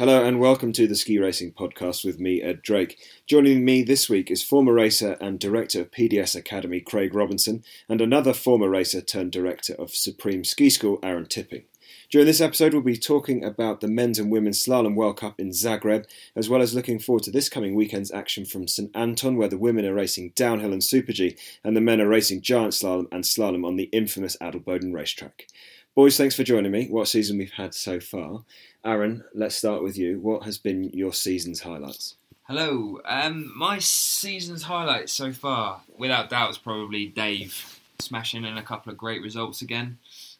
Hello and welcome to the Ski Racing Podcast with me, Ed Drake. Joining me this week is former racer and director of PDS Academy, Craig Robinson, and another former racer turned director of Supreme Ski School, Aaron Tipping. During this episode, we'll be talking about the men's and women's slalom World Cup in Zagreb, as well as looking forward to this coming weekend's action from St Anton, where the women are racing downhill and super G, and the men are racing giant slalom and slalom on the infamous Adelboden racetrack. Boys, thanks for joining me. What season we've had so far. Aaron, let's start with you. What has been your season's highlights? Hello. Um, my season's highlights so far, without doubt, is probably Dave smashing in a couple of great results again.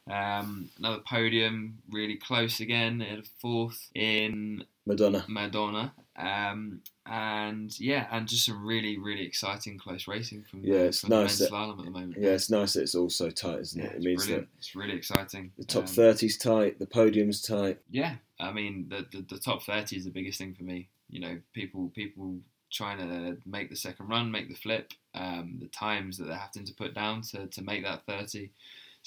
Um, another podium, really close again, at a fourth in Madonna. Madonna. Um, and yeah, and just some really, really exciting close racing from, Yeah, the, it's from nice the that- slalom at the moment. Yeah, it's nice that it's all so tight, isn't Yeah, it? It means brilliant. It's really exciting. the top Um, 30's tight, the podium's tight. Yeah, I mean the, the the top thirty is the biggest thing for me. You know, people people trying to make the second run, make the flip, um, the times that they're having to put down to, to make that thirty.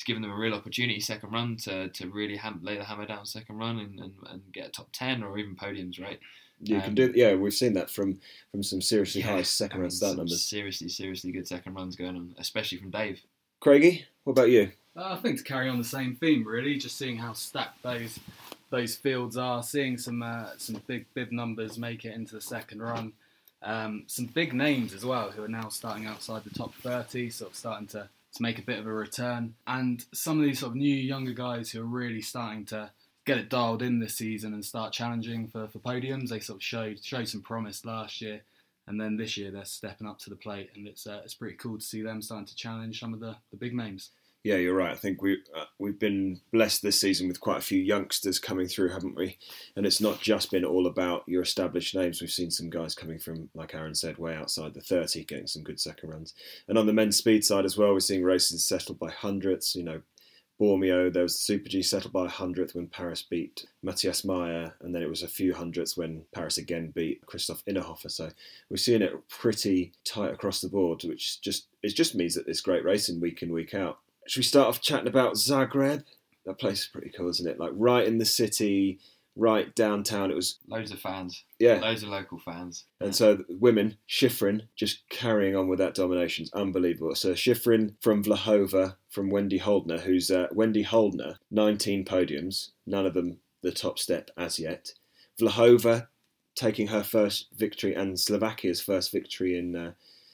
It's given them a real opportunity second run to, to really ham- lay the hammer down second run and, and, and get a top ten or even podiums, right? You can Um, do, yeah. We've seen that from from some seriously Yeah, high second I mean, round start numbers. Seriously, seriously good second runs going on, especially from Dave. Craigie, what about you? Uh, I think to carry on the same theme, really, just seeing how stacked those those fields are, seeing some uh, some big bib numbers make it into the second run, um, some big names as well who are now starting outside the top thirty, sort of starting to, to make a bit of a return, and some of these sort of new younger guys who are really starting to get it dialed in this season and start challenging for, for podiums. They sort of showed showed some promise last year. And then this year they're stepping up to the plate, and it's uh, it's pretty cool to see them starting to challenge some of the, the big names. Yeah, you're right. I think we uh, we've been blessed this season with quite a few youngsters coming through, haven't we? And it's not just been all about your established names. We've seen some guys coming from, like Aaron said, way outside the 30, getting some good second runs. And on the men's speed side as well, we're seeing races settled by hundredths. You know, Bormio, there was the Super G settled by a hundredth when Paris beat Matthias Mayer, and then it was a few hundredths when Paris again beat Christof Innerhofer. So we're seeing it pretty tight across the board, which just it just means that it's great racing week in week out. Should we start off chatting about Zagreb? That place is pretty cool, isn't it? Like right in the city, right downtown. It was Loads of fans, yeah. loads of local fans. And so women, Shiffrin, just carrying on with that domination. It's unbelievable. So Shiffrin from Vlhova, from Wendy Holdener, who's uh, Wendy Holdener, 19 podiums, none of them the top step as yet. Vlhova taking her first victory and Slovakia's first victory in uh,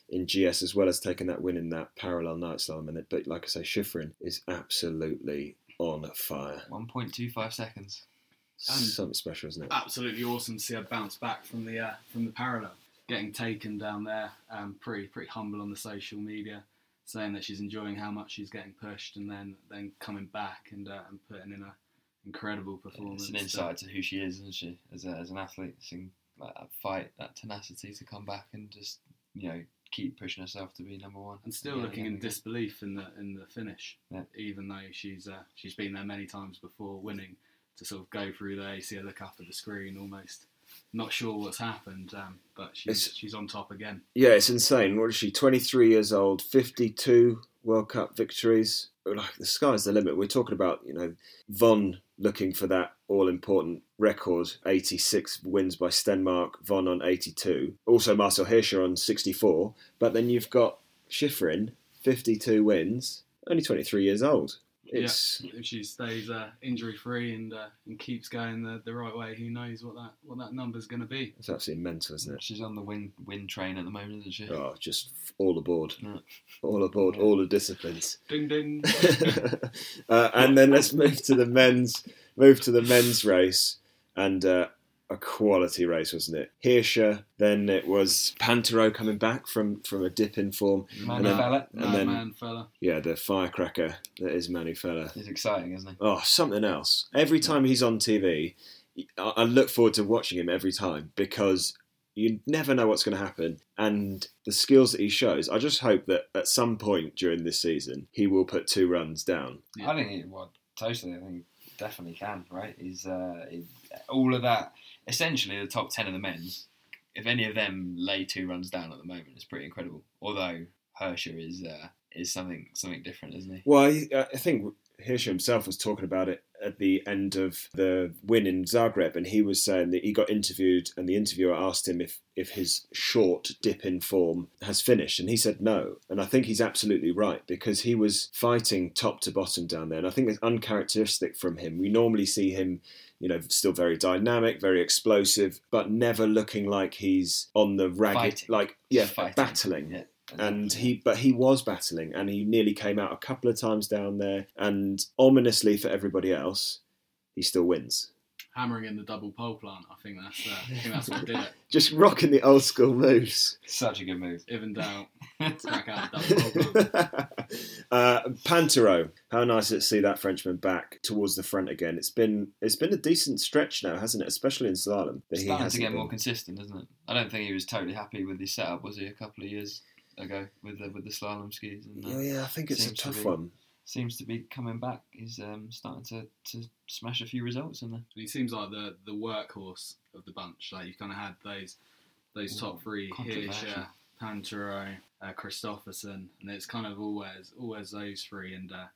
in GS as well as taking that win in that parallel night slalom. And it, but like I say, Shiffrin is absolutely on fire. 1.25 seconds. And- Something special, isn't it? absolutely awesome to see her bounce back from the uh, from the parallel, getting taken down there. Um, pretty pretty humble on the social media, saying that she's enjoying how much she's getting pushed, and then then coming back and uh, and putting in a incredible performance. It's an insight to who she is, isn't she, as, a, as an athlete? Seeing like, that fight, that tenacity to come back and just, you know, keep pushing herself to be number one. and still Yeah, looking yeah, in yeah. disbelief in the in the finish, Yeah. even though she's uh, she's been there many times before, winning. To sort of go through there, you see her look up at the screen, almost not sure what's happened, um, but she's It's- she's on top again. Yeah, it's insane. What is she? 23 years old, 52 World Cup victories. Like the sky's the limit. We're talking about, you know, Vonn looking for that all important record 86 wins by Stenmark, Vonn on 82. Also Marcel Hirscher on 64. But then you've got Shiffrin, 52 wins, only 23 years old. It's if she stays uh, injury free and uh, and keeps going the, the right way, who knows what that what that number's going to be? it's absolutely mental, isn't it? She's on the win win train at the moment, isn't she? Oh, just all aboard. Yeah. All aboard, all the disciplines. Ding ding. uh, and then let's move to the men's move to the men's race and uh, a quality race, wasn't it? Hirscher. Then it was Pinturault coming back from from a dip in form. Man And then- fella. And then- Madman fella. Yeah, the firecracker that is Manu Feller. He's exciting, isn't he? Oh, something else. Every time he's on TV, I I look forward to watching him every time because you never know what's going to happen. And the skills that he shows, I just hope that at some point during this season, he will put two runs down. Yeah. I think he, well, totally. I think definitely can. Right? He's uh, he, all of that. Essentially, the top ten of the men's. If any of them lay two runs down at the moment, it's pretty incredible. Although Hirscher is uh, is something something different, isn't he? Well, I, I think Hirscher himself was talking about it at the end of the win in Zagreb, and he was saying that he got interviewed, and the interviewer asked him if if his short dip in form has finished, and he said no. And I think he's absolutely right because he was fighting top to bottom down there, and I think it's uncharacteristic from him. We normally see him you know, still very dynamic, very explosive, but never looking like he's on the ragged, Fighting. like yeah, Fighting. battling. Yeah. And he, but he was battling, and he nearly came out a couple of times down there. And ominously for everybody else, he still wins. Hammering in the double pole plant. I think that's uh, I think that's what did it. Just rocking the old school moves. Such a good move. Even down, crack out the double pole plant. uh, Pinturault, how nice to see that Frenchman back towards the front again. It's been it's been a decent stretch now, hasn't it? Especially in slalom. That he Starting to hasn't get more consistent, isn't it? I don't think he was totally happy with his setup, was he? A couple of years ago with the with the slalom skis, and uh, Yeah, yeah, I think it's a Seems to tough be. one. Seems to be coming back. He's um, starting to, to smash a few results in there. He seems like the the workhorse of the bunch. Like you kind of had those those top three. Hirscher, Pinturault, uh, Kristoffersen, and it's kind of always always those three. And uh,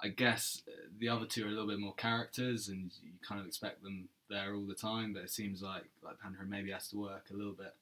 I guess uh, the other two are a little bit more characters, and you kind of expect them there all the time. But it seems like like Pinturault maybe has to work a little bit.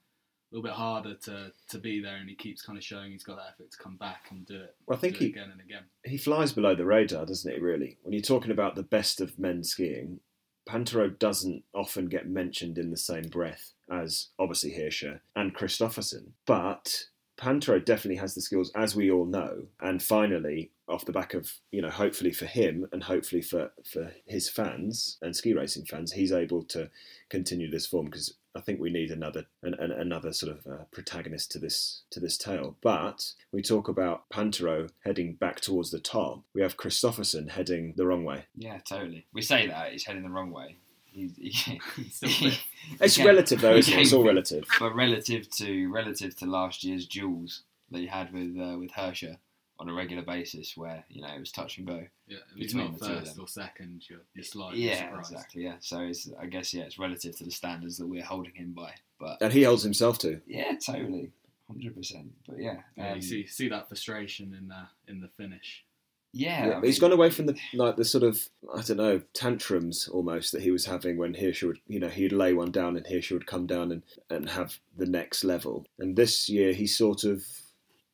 A little bit harder to, to be there, and he keeps kind of showing he's got that effort to come back and do it. Well, I think he- again and again. He flies below the radar, doesn't he? Really, when you're talking about the best of men skiing, Pinturault doesn't often get mentioned in the same breath as obviously Hirscher and Kristoffersen, but Pinturault definitely has the skills, as we all know. And finally, off the back of you know, hopefully for him and hopefully for for his fans and ski racing fans, he's able to continue this form because I think we need another an, an, another sort of uh, protagonist to this to this tale. But we talk about Pinturault heading back towards the top. We have Kristoffersen heading the wrong way. Yeah, totally. We say that he's heading the wrong way. He's, he, He's he- It's he relative though, isn't it? It's all relative. But relative to relative to last year's duels that he had with uh, with Hirscher on a regular basis, where you know it was touch and go. Yeah, Between not the two of first them. or second, you're, you're slightly yeah, surprised. exactly. Yeah, so it's I guess yeah, it's relative to the standards that we're holding him by. But And he holds himself to. yeah, totally, hundred percent. But yeah, Yeah, um, you see see that frustration in the in the finish. yeah, Yeah, I but he's mean, gone away from the like the sort of I don't know tantrums almost that he was having when Hirscher would you know he'd lay one down and Hirscher would come down and, and have the next level. And this year he sort of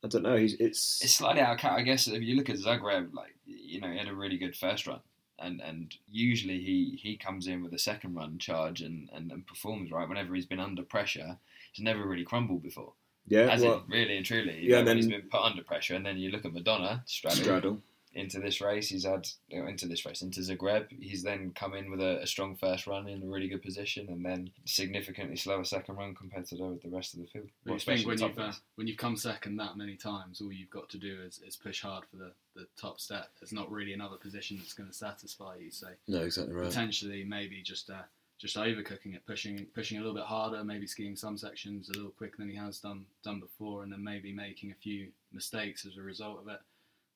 I don't know he's it's, It's slightly out of cat. I guess if you look at Zagreb, like you know, he had a really good first run, and and usually he he comes in with a second run charge and and, and performs right whenever he's been under pressure. He's never really crumbled before, yeah has well, it? Really and truly. Yeah, know, and when he's then- been put under pressure, and then you look at Madonna straddle, straddle. Into this race. He's had you know, into this race into Zagreb. He's then come in with a, a strong first run in a really good position, and then significantly slower second run compared to the, the rest of the field. Well, Well, think especially when you've uh, when you've come second that many times, all you've got to do is, is push hard for the, the top step. There's not really another position that's going to satisfy you. So No, exactly right. potentially maybe just uh, just overcooking it, pushing pushing a little bit harder, maybe skiing some sections a little quicker than he has done done before, and then maybe making a few mistakes as a result of it.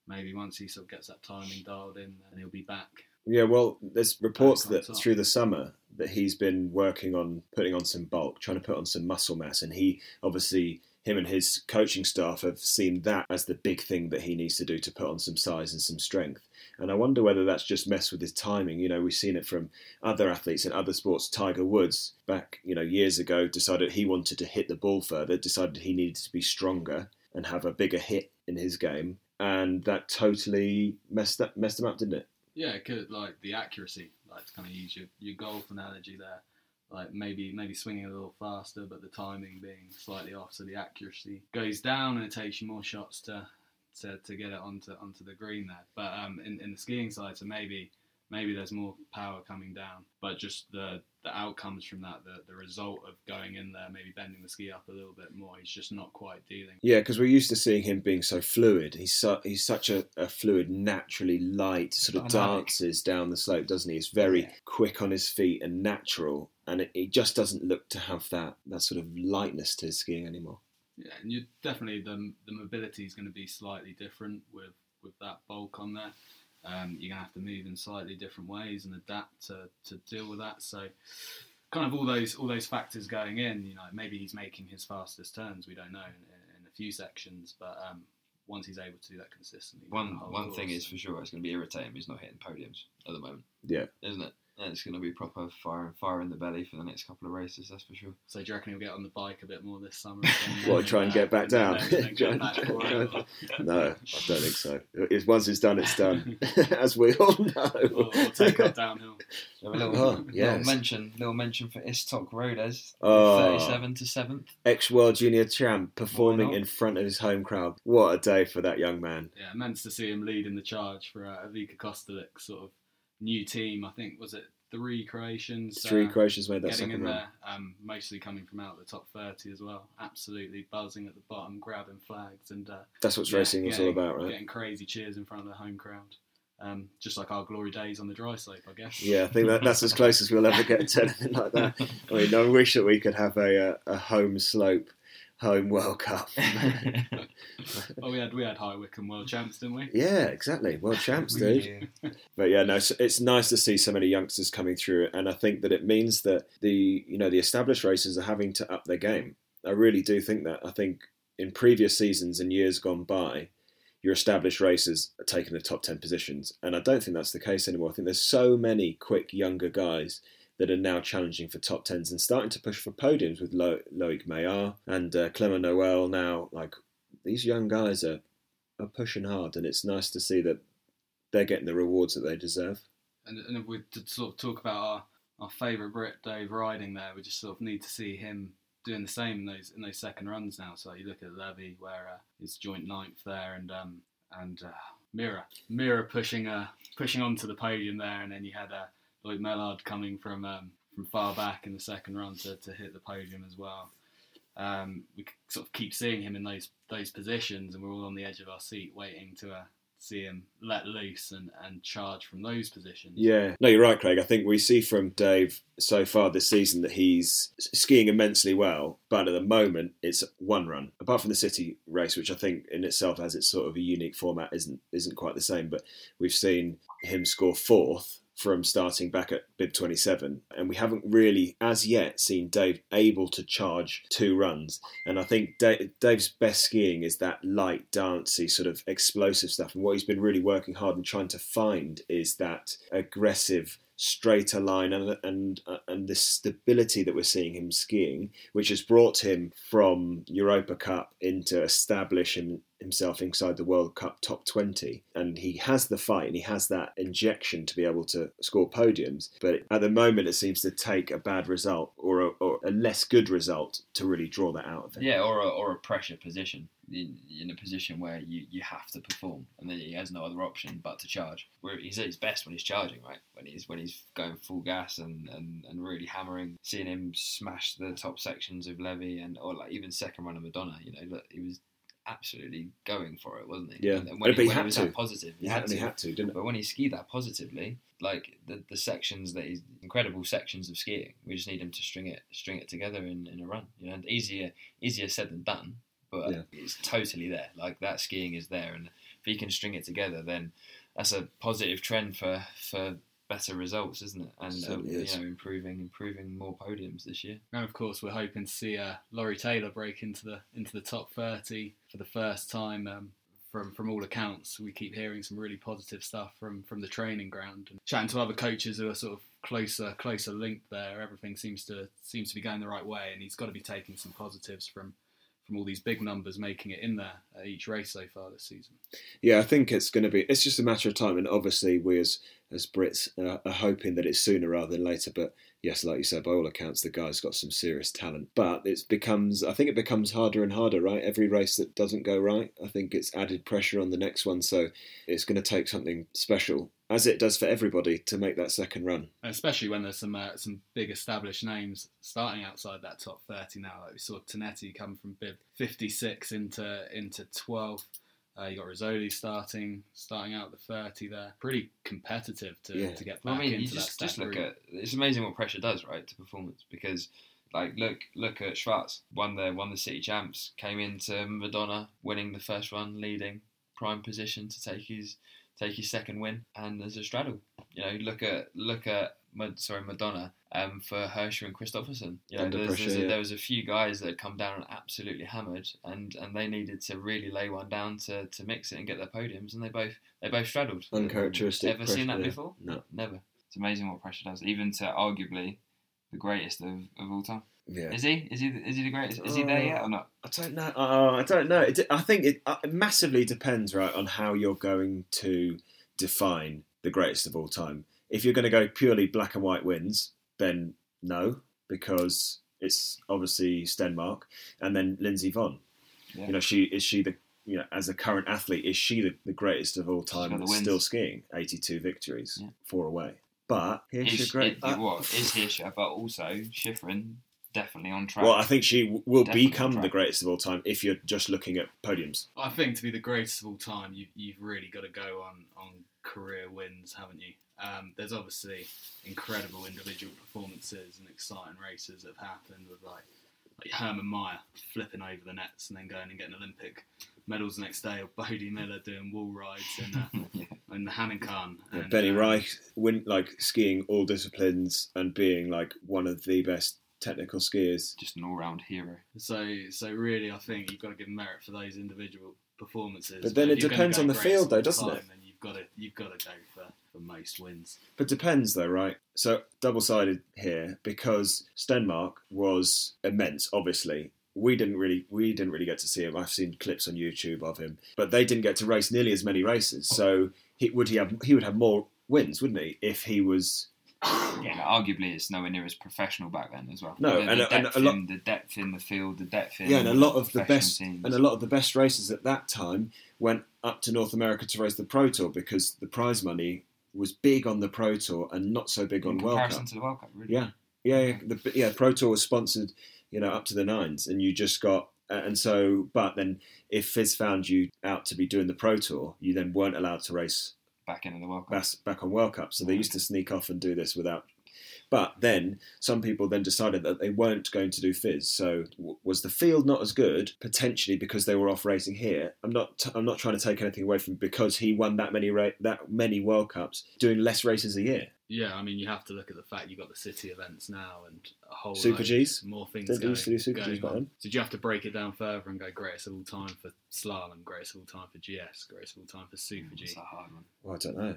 Maybe once he sort of gets that timing dialed in, then he'll be back. Yeah, well, there's reports that top. through the summer that he's been working on putting on some bulk, trying to put on some muscle mass, and he obviously him and his coaching staff have seen that as the big thing that he needs to do to put on some size and some strength. And I wonder whether that's just messed with his timing. You know, we've seen it from other athletes in other sports. Tiger Woods, back you know years ago, decided he wanted to hit the ball further, decided he needed to be stronger and have a bigger hit in his game, and that totally messed up, messed him up, didn't it? Yeah, it could like the accuracy, like to kind of use your, your golf analogy there. Like maybe maybe swinging a little faster, but the timing being slightly off, so the accuracy goes down, and it takes you more shots to to, to get it onto onto the green there. But um, in, in the skiing side, so maybe maybe there's more power coming down, but just the the outcomes from that, the the result of going in there, maybe bending the ski up a little bit more, he's just not quite dealing. Yeah, because we're used to seeing him being so fluid. He's su- he's such a, a fluid, naturally light, sort of Dynamic. dances down the slope, doesn't he? He's very Yeah. quick on his feet and natural, and it, it just doesn't look to have that that sort of lightness to his skiing anymore. Yeah, and you definitely the the mobility is going to be slightly different with with that bulk on there. Um, you're gonna have to move in slightly different ways and adapt to, to deal with that. So, kind of all those all those factors going in. You know, maybe he's making his fastest turns. We don't know in, in a few sections, but um, once he's able to do that consistently. One the whole one thing is for sure, it's going to be irritating. He's not hitting podiums at the moment, Yeah. isn't it? And it's going to be proper fire fire in the belly for the next couple of races. That's for sure. So do you reckon he'll get on the bike a bit more this summer? What, try and get back down? And then, and then get back for it, or- No, I don't think so. It's, once it's done, it's done, as we all know. or, or take up downhill. So a little, Oh, little mention, little mention for Istok Rodes, Oh. thirty-seven to seventh. Ex World Junior champ performing in front of his home crowd. What a day for that young man. Yeah, immense to see him leading the charge for uh, Ivica Kostelic, sort of new team. I think was it three Croatians. Three uh, Croatians made that getting second in there, um, mostly coming from out the top 30 as well. Absolutely buzzing at the bottom, grabbing flags, and uh, That's what yeah, racing was all about, right? Getting crazy cheers in front of the home crowd. Um, just like our glory days on the dry slope, I guess. Yeah, I think that, that's as close as we'll ever get to anything like that. I mean, I wish that we could have a, uh, a home slope, home World Cup. well, we had we had High Wycombe world champs, didn't we? yeah, exactly. World champs, dude. But yeah, no, it's, it's nice to see so many youngsters coming through, and I think that it means that the you know the established racers are having to up their game. I really do think that. I think in previous seasons and years gone by, your established racers are taking the top ten positions, and I don't think that's the case anymore. I think there's so many quick younger guys that are now challenging for top tens and starting to push for podiums with Lo- Loic Meillard and uh, Clement Noel. Now, like these young guys are are pushing hard, and it's nice to see that they're getting the rewards that they deserve. And, and we sort of talk about our, our favourite Brit, Dave Ryding, there, we just sort of need to see him doing the same in those in those second runs now. So you look at Levi, where uh, he's joint ninth there, and um, and uh, Mira, Mira pushing uh, pushing onto the podium there, and then you had uh, Loic Meillard coming from um, from far back in the second run to, to hit the podium as well. Um, we sort of keep seeing him in those those positions, and we're all on the edge of our seat waiting to uh, see him let loose and, and charge from those positions. Yeah, no, you're right, Craig. I think we see from Dave so far this season that he's skiing immensely well, but at the moment it's one run. Apart from the city race, which I think in itself has its sort of a unique format, isn't isn't quite the same. But we've seen him score fourth from starting back at bib 27 and we haven't really as yet seen dave able to charge two runs. And i think dave, dave's best skiing is that light dancey sort of explosive stuff. And what he's been really working hard and trying to find is that aggressive straighter line and and uh, and this stability that we're seeing him skiing which has brought him from Europa Cup into establishing himself inside the World Cup top 20 and he has the fight and he has that injection to be able to score podiums. But at the moment it seems to take a bad result a, less good result to really draw that out of him Yeah, or a, or a pressure position in, in a position where you, you have to perform, and then he has no other option but to charge. Where he's at his best when he's charging, right? When he's when he's going full gas and, and, and really hammering. Seeing him smash the top sections of Levi and or like even second run of Madonna, you know, look, he was absolutely going for it, wasn't he? Yeah. And, when, But he, he when had he was to. that positive, he had had, to. he had to didn't But when he skied that positively, like the, the sections that he's incredible sections of skiing, we just need him to string it string it together in, in a run. You know, and easier easier said than done, but Yeah. it's totally there. Like that skiing is there, and if he can string it together, then that's a positive trend for for better results, isn't it? And um, Certainly you know, improving improving more podiums this year. And of course, we're hoping to see uh, Laurie Taylor break into the into the top 30 for the first time. Um, from from all accounts, we keep hearing some really positive stuff from from the training ground and chatting to other coaches who are sort of closer closer linked there. Everything seems to seems to be going the right way, and he's got to be taking some positives from from all these big numbers making it in there at each race so far this season. Yeah, I think it's going to be. It's just a matter of time, and obviously we as as Brits are hoping that it's sooner rather than later. But yes, like you said, by all accounts, the guy's got some serious talent. But it becomes, I think it becomes harder and harder, right? Every race that doesn't go right, I think it's added pressure on the next one. So it's going to take something special, as it does for everybody, to make that second run. especially when there's some uh, some big established names starting outside that top 30 now. Like we saw Tanetti come from bib 56 into into 12th. Uh, you got Rizzoli starting starting out the 30 there. Pretty competitive to, Yeah. to get back I mean, into you that just step just look group. at it's amazing what pressure does, right, to performance because. Like look, look at Schwarz. Won the won the city champs. Came into Madonna, winning the first run, leading, prime position to take his take his second win. And there's a straddle. You know, look at look at sorry Madonna um, for Hirscher and Kristoffersen. Under there's, pressure, there's a, yeah. there was a few guys that had come down and absolutely hammered, and, and they needed to really lay one down to, to mix it and get their podiums, and they both they both straddled. Uncharacteristic Ever seen that pressure, yeah. before? No. never. It's amazing what pressure does, even to arguably the greatest of, of all time. Yeah. Is he? Is he? Is he the greatest? Is he there yet or not? I don't know. Uh, I don't know. It, I think it, uh, it massively depends, right, on how you're going to define the greatest of all time. If you're going to go purely black and white wins, then no, because it's obviously Stenmark and then Lindsey Vonn. Yeah. You know, she is she the you know as a current athlete is she the, the greatest of all time? Still skiing, 82 victories, Yeah. four away. But your great. it, uh, what is Hirscher, but also Shiffrin definitely on track. well, I think she w- will Definitely become the greatest of all time if you're just looking at podiums. I think to be the greatest of all time, you, you've really got to go on, on career wins, haven't you? Um, there's obviously incredible individual performances and exciting races that have happened with like, like Hermann Maier flipping over the nets and then going and getting Olympic medals the next day, or Bode Miller doing wall rides in, uh, yeah. in the Hammond Yeah, and, Benni um, Raich win like skiing all disciplines and being like one of the best technical skiers. just an all-round hero. So, so really, I think you've got to give merit for those individual performances. But then if it depends on the field though, doesn't time, it? Then you've got to you've got to go for, for most wins. But depends though, right? So double sided here because Stenmark was immense. Obviously, we didn't really we didn't really get to see him. I've seen clips on YouTube of him, but they didn't get to race nearly as many races. So he would he have he would have more wins, wouldn't he, if he was Yeah, arguably it's nowhere near as professional back then as well. No, the, and- the and depth a lot- in, the depth in the field, the depth in Yeah, and a lot of the best teams. and a lot of the best races at that time went up to North America to race the Pro Tour because the prize money was big on the Pro Tour and not so big in on World Cup. to the World Cup, really. Yeah, yeah, yeah. The yeah Pro Tour was sponsored, you know, up to the nines, and you just got. And so, but then if FIS found you out to be doing the Pro Tour, you then weren't allowed to race back into the World Cup. back, back on World Cup. So they mm. used to sneak off and do this without. But then some people then decided that they weren't going to do FIS. So w- was the field not as good potentially because they were off racing here? I'm not. T- I'm not trying to take anything away from because he won that many ra- that many World Cups, doing less races a year. Yeah, I mean, you have to look at the fact you've got the city events now and a whole Super load Gs? more things Didn't they going, used do Super going Gs back on. then? Did you have to break it down further and go greatest of all time for slalom, greatest of all time for GS, greatest of all time for Super G, It's a hard one. Well, I don't know.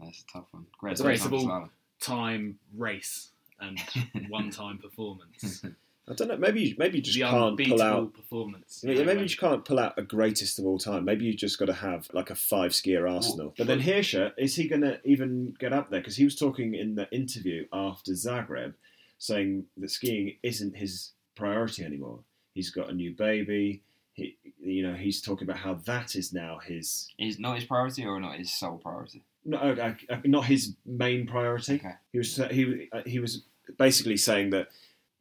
That's a tough one. Great Greatest of all- slalom. time race and one-time performance? I don't know. Maybe you, maybe you just the can't pull out. performance. Yeah, you maybe you just can't pull out a greatest of all time. Maybe you just got to have like a five skier arsenal. But then Hirscher, is he going to even get up there? Because he was talking in the interview after Zagreb, saying that skiing isn't his priority anymore. He's got a new baby. He, you know, he's talking about how that is now his Is not his priority or not his sole priority? no, uh, uh, not his main priority. Okay. He was he uh, he was basically saying that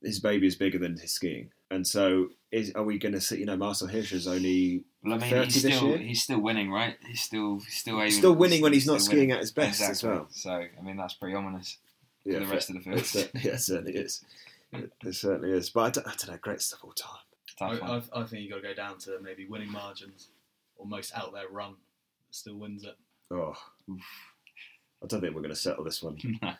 his baby is bigger than his skiing, and so is are we going to see? You know, Marcel Hirsch is only Well, I mean, 30 he's this still year? he's still winning, right? He's still he's still able, still winning when he's not skiing winning. at his best as well. So I mean, that's pretty ominous Yeah, for the rest of the field. It cer- yeah, it certainly is. It, it certainly is. But I don't, I don't know, Great stuff all time. I, I, I think you got to go down to maybe winning margins or most out there run still wins it. Oh, Oof. I don't think we're going to settle this one. No.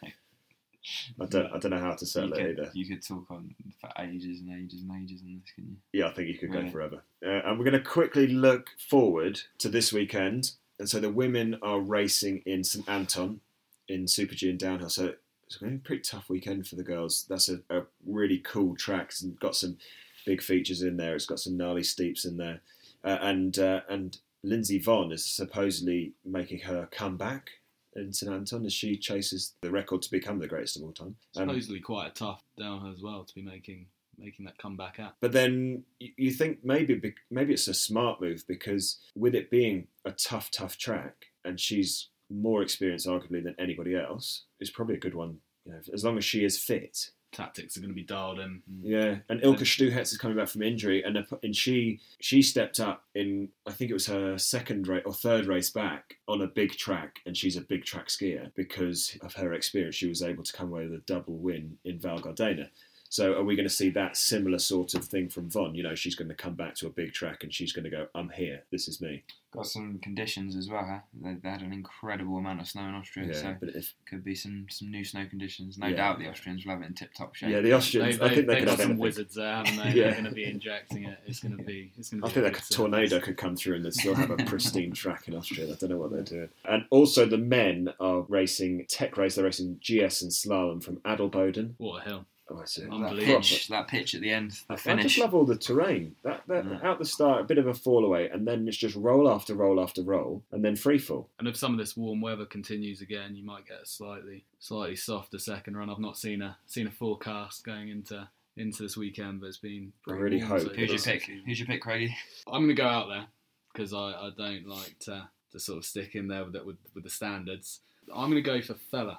I don't. I don't know how to you, settle it either. you could talk on for ages and ages and ages on this, couldn't Yeah, I think you could go Really? forever. Uh, and we're going to quickly look forward to this weekend. And so the women are racing in St Anton in Super G and downhill. So it's going to be a pretty tough weekend for the girls. That's a, a really cool track. It's got some big features in there. It's got some gnarly steeps in there. Uh, and uh, and Lindsey Vonn is supposedly making her comeback in St Anton as she chases the record to become the greatest of all time. Um, Supposedly quite a tough downhill as well to be making making that comeback at. But then you think maybe maybe it's a smart move because with it being a tough, tough track, and she's more experienced arguably than anybody else, it's probably a good one. You know, as long as she is fit. Tactics are going to be dialed in. Yeah, and Ilka Stuhec is coming back from injury, and and she she stepped up in I think it was her second race or third race back on a big track, and she's a big track skier because of her experience. She was able to come away with a double win in Val Gardena. So are we going to see that similar sort of thing from Vonn? You know, she's going to come back to a big track and she's going to go, "I'm here. This is me." Got some conditions as well. Huh? They, they had an incredible amount of snow in Austria, Yeah, so but if could be some some new snow conditions. No Yeah. doubt the Austrians will have it in tip top shape. yeah, the Austrians, They, I think they have could got have some anything. wizards there, haven't they? Yeah. They're going to be injecting it. It's going to be. It's going to I be. think a like good a tornado could come through and they'd still have a pristine track in Austria. I don't know what they're doing. And also, the men are racing tech race. They're racing GS and slalom from Adelboden. What a hill! Oh, I see. that Unbelievable. pitch, that pitch at the end, the I just finish. love all the terrain. That, that Yeah. out the start, a bit of a fall away, and then it's just roll after roll after roll, and then free fall. And if some of this warm weather continues again, you might get a slightly, slightly softer second run. I've not seen a seen a forecast going into into this weekend, but it's been. I pretty really warm, hope so Who's your pick? Who's your pick, Craigie? I'm going to go out there because I, I don't like to, to sort of stick in there with the, with, with the standards. I'm going to go for Feller.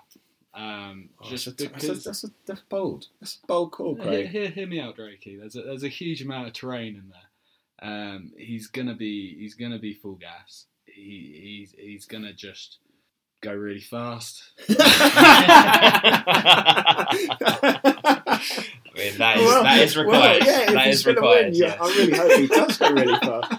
Um, Oh, just that's, a, that's, a, that's, a, that's bold. That's a bold call, hear, Craig. hear, hear me out, Drakey. There's a, there's a huge amount of terrain in there. Um, he's gonna be he's gonna be full gas. He, he's he's gonna just go really fast. I mean, that is Well, that is well, required. yeah, if that is required. Win, yeah. I really hope he does go really fast.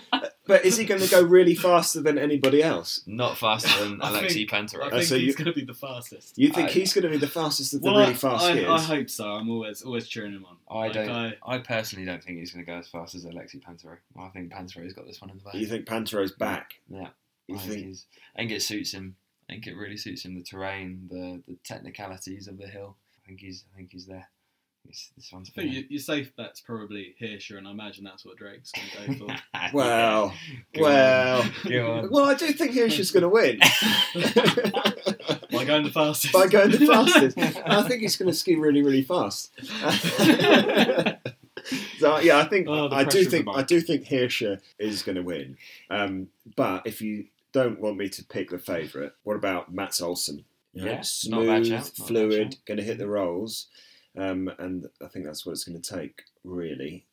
But is he going to go really faster than anybody else? Not faster than I Alexei think- I Uh, think so he's you- gonna be the fastest. You think I- he's going to be the fastest of the Well, really I- fast I, skiers? I hope so. I'm always always cheering him on. I Like, don't. I- I, personally don't think he's going to go as fast as Alexis Pinturault. I think Pinturault's got this one in the bag. You think Pinturault's back? Yeah. You I think, think? he's, I think it suits him. I think it really suits him. The terrain, the the technicalities of the hill. I think he's. I think he's there. This, this one's I think him. your, your safe bet's probably Hirscher, and I imagine that's what Drake's going to go for. Well, Go well, on. On. well. I do think Hirsch's going to win By going the fastest. by going the fastest. I think he's going to ski really, really fast. so yeah, I think Oh, I do think mark. I do think Hirscher is going to win. Um, but if you don't want me to pick the favourite, what about Matts Olsson? You know, Yeah, smooth, not bad fluid, going to hit the rolls, um, and I think that's what it's going to take. Really,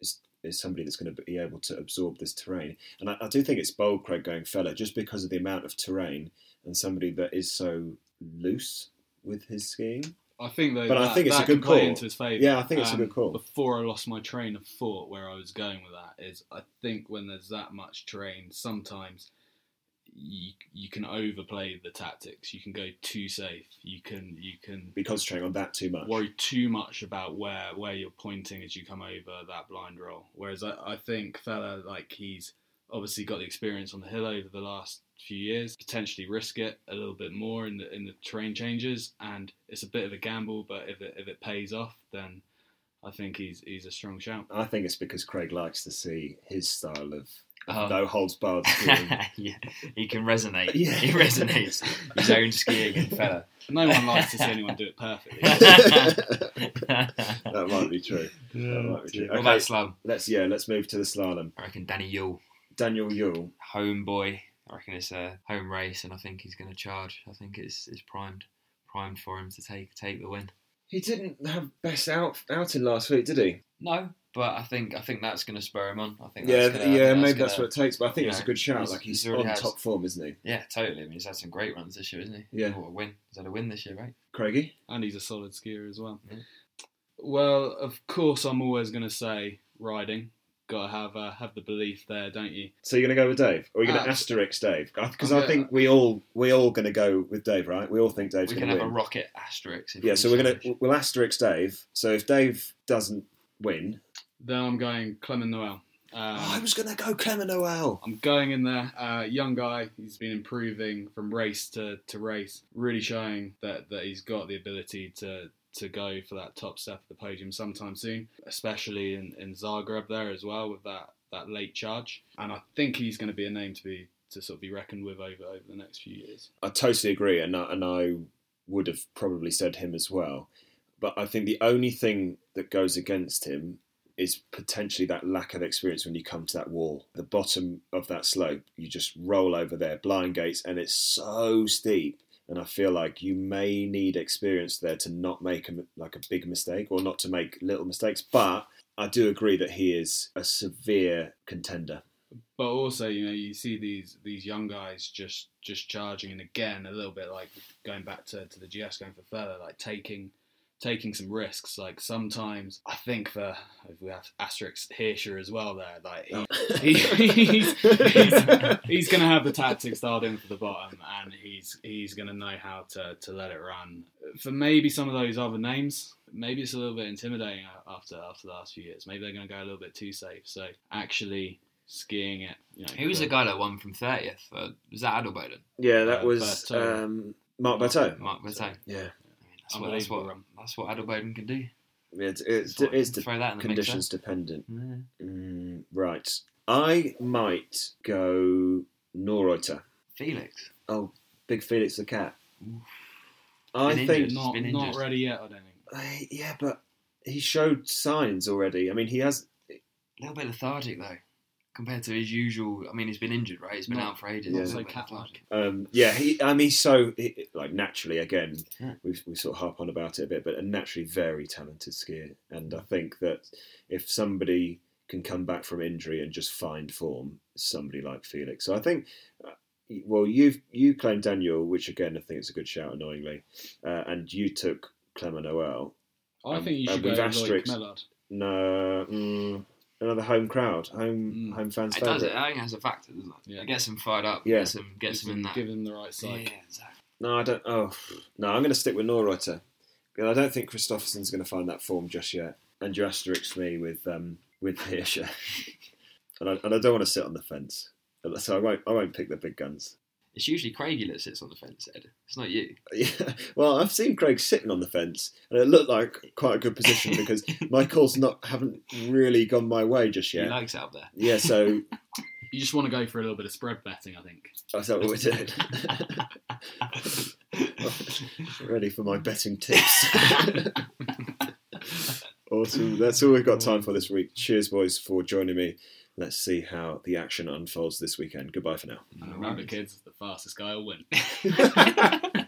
is is somebody that's going to be able to absorb this terrain. And I, I do think it's bold, Craig, going Feller, just because of the amount of terrain and somebody that is so loose with his skiing. I think though, But I think it's a good call. into his favour. Yeah, I think it's a Um, good call. Before I lost my train of thought, where I was going with that is, I think when there's that much terrain, sometimes you you can overplay the tactics. You can go too safe. You can you can Be concentrating on that too much. worry too much about where where you're pointing as you come over that blind roll. Whereas I, I think Feller like he's obviously got the experience on the hill over the last few years, potentially risk it a little bit more in the in the terrain changes, and it's a bit of a gamble. But if it if it pays off, then I think he's he's a strong shout. I think it's because Craig likes to see his style of Oh. no holds barred yeah, he can resonate. Yeah. He resonates. His own skiing and Feller. No one likes to see anyone do it perfectly. that might be true. That might be true. What Okay, about Slam? let's yeah, let's move to the slalom. I reckon Danny Yule, Daniel Yule. home boy. I reckon it's a home race, and I think he's going to charge. I think it's it's primed, primed for him to take take the win. He didn't have best out outing last week, did he? No, but I think I think that's going to spur him on. I think Yeah, gonna, yeah, that's maybe that's gonna- what it takes. But I think you it's a good shout. he's- Like he's, he's on has- top form, isn't he? Yeah, totally. I mean, he's had some great runs this year, isn't he? Yeah. What a win. He's had a win this year, right? Craigie. and he's a solid skier as well. Yeah. Well, of course, I'm always going to say Ryding. Got to have uh, have the belief there, don't you? So you're going to go with Dave, or you're you going to Uh, asterisk Dave? Because I'm I gonna- think we all we all going to go with Dave, right? We all think Dave's we can have a rocket asterisk. If yeah, so we're going to we'll asterisk Dave. So if Dave doesn't win, Then I'm going Clement Noel. Um, oh, I was going to go Clement Noel. I'm going in there. Uh, young guy. He's been improving from race to, to race, really showing that, that he's got the ability to to go for that top step of the podium sometime soon, especially in, in Zagreb there as well with that, that late charge. And I think he's going to be a name to be to sort of be reckoned with over over the next few years. I totally agree, and I, and I would have probably said him as well. But I think the only thing that goes against him is potentially that lack of experience when you come to that wall. The bottom of that slope, you just roll over there, blind gates, and it's so steep. And I feel like you may need experience there to not make a, like a big mistake or not to make little mistakes. But I do agree that he is a severe contender. But also, you know, you see these these young guys just just charging, and again, a little bit like going back to, to the GS going for further, like taking taking some risks. Like sometimes, I think for if we have asterisk Hirscher as well there, like he, he, he's, he's, he's going to have the tactics dialed in for the bottom, and he's he's going to know how to, to let it run. For maybe some of those other names, maybe it's a little bit intimidating after after the last few years. Maybe they're going to go a little bit too safe. So actually skiing it, you know, Who was the guy that won from thirtieth? Uh, was that Adelboden? yeah, that Uh, was um, Marc Berthod. Marc Berthod. Yeah, That's what, that's what that's what Adelboden can do. it's it's, Throw- it's throw that in the conditions dependent. Yeah. Mm, right, I might go Neureuther. Felix. Oh, big Felix the cat. Oof. I Been think injured. not not ready yet. I don't think. Uh, yeah, but he showed signs already. I mean, he has. A little bit lethargic though, compared to his usual. I mean, he's been injured, right? He's been Not- out for ages. not A so little bit cat-like. Um, yeah, he. I mean, he's so he, like naturally again. Yeah. We we sort of harp on about it a bit, but a naturally very talented skier, and I think that if somebody can come back from injury and just find form, somebody like Felix. So I think. Uh, well, you've you claimed Daniel, which again I think it's a good shout, annoyingly, uh, and you took Clement Noel. I Um, think you uh, should go with Lloyd asterisks. Meillard. No, mm, another home crowd, home Mm. home fans' It does. It, I think it has a factor, doesn't it? Yeah. It gets him fired up. Yeah. Gets him. Gets him in that. Give him the right side. yeah, exactly. No, I don't. Oh, no, I'm going to stick with Neureuther. Because I don't think Kristoffersen's going to find that form just yet. And you asterisk me with um, with Hirscher. and, I, and I don't want to sit on the fence. So I won't, I won't pick the big guns. It's usually Craigie that sits on the fence, Ed. It's not you. Yeah, well, I've seen Craig sitting on the fence, and it looked like quite a good position because my calls not haven't really gone my way just yet. He likes it up there. Yeah, so You just want to go for a little bit of spread betting, I think. that's what we did. Ready for my betting tips. awesome. That's all we've got time for this week. Cheers, boys, for joining me. Let's see how the action unfolds this weekend. Goodbye for now. And remember, kids, the fastest guy will win.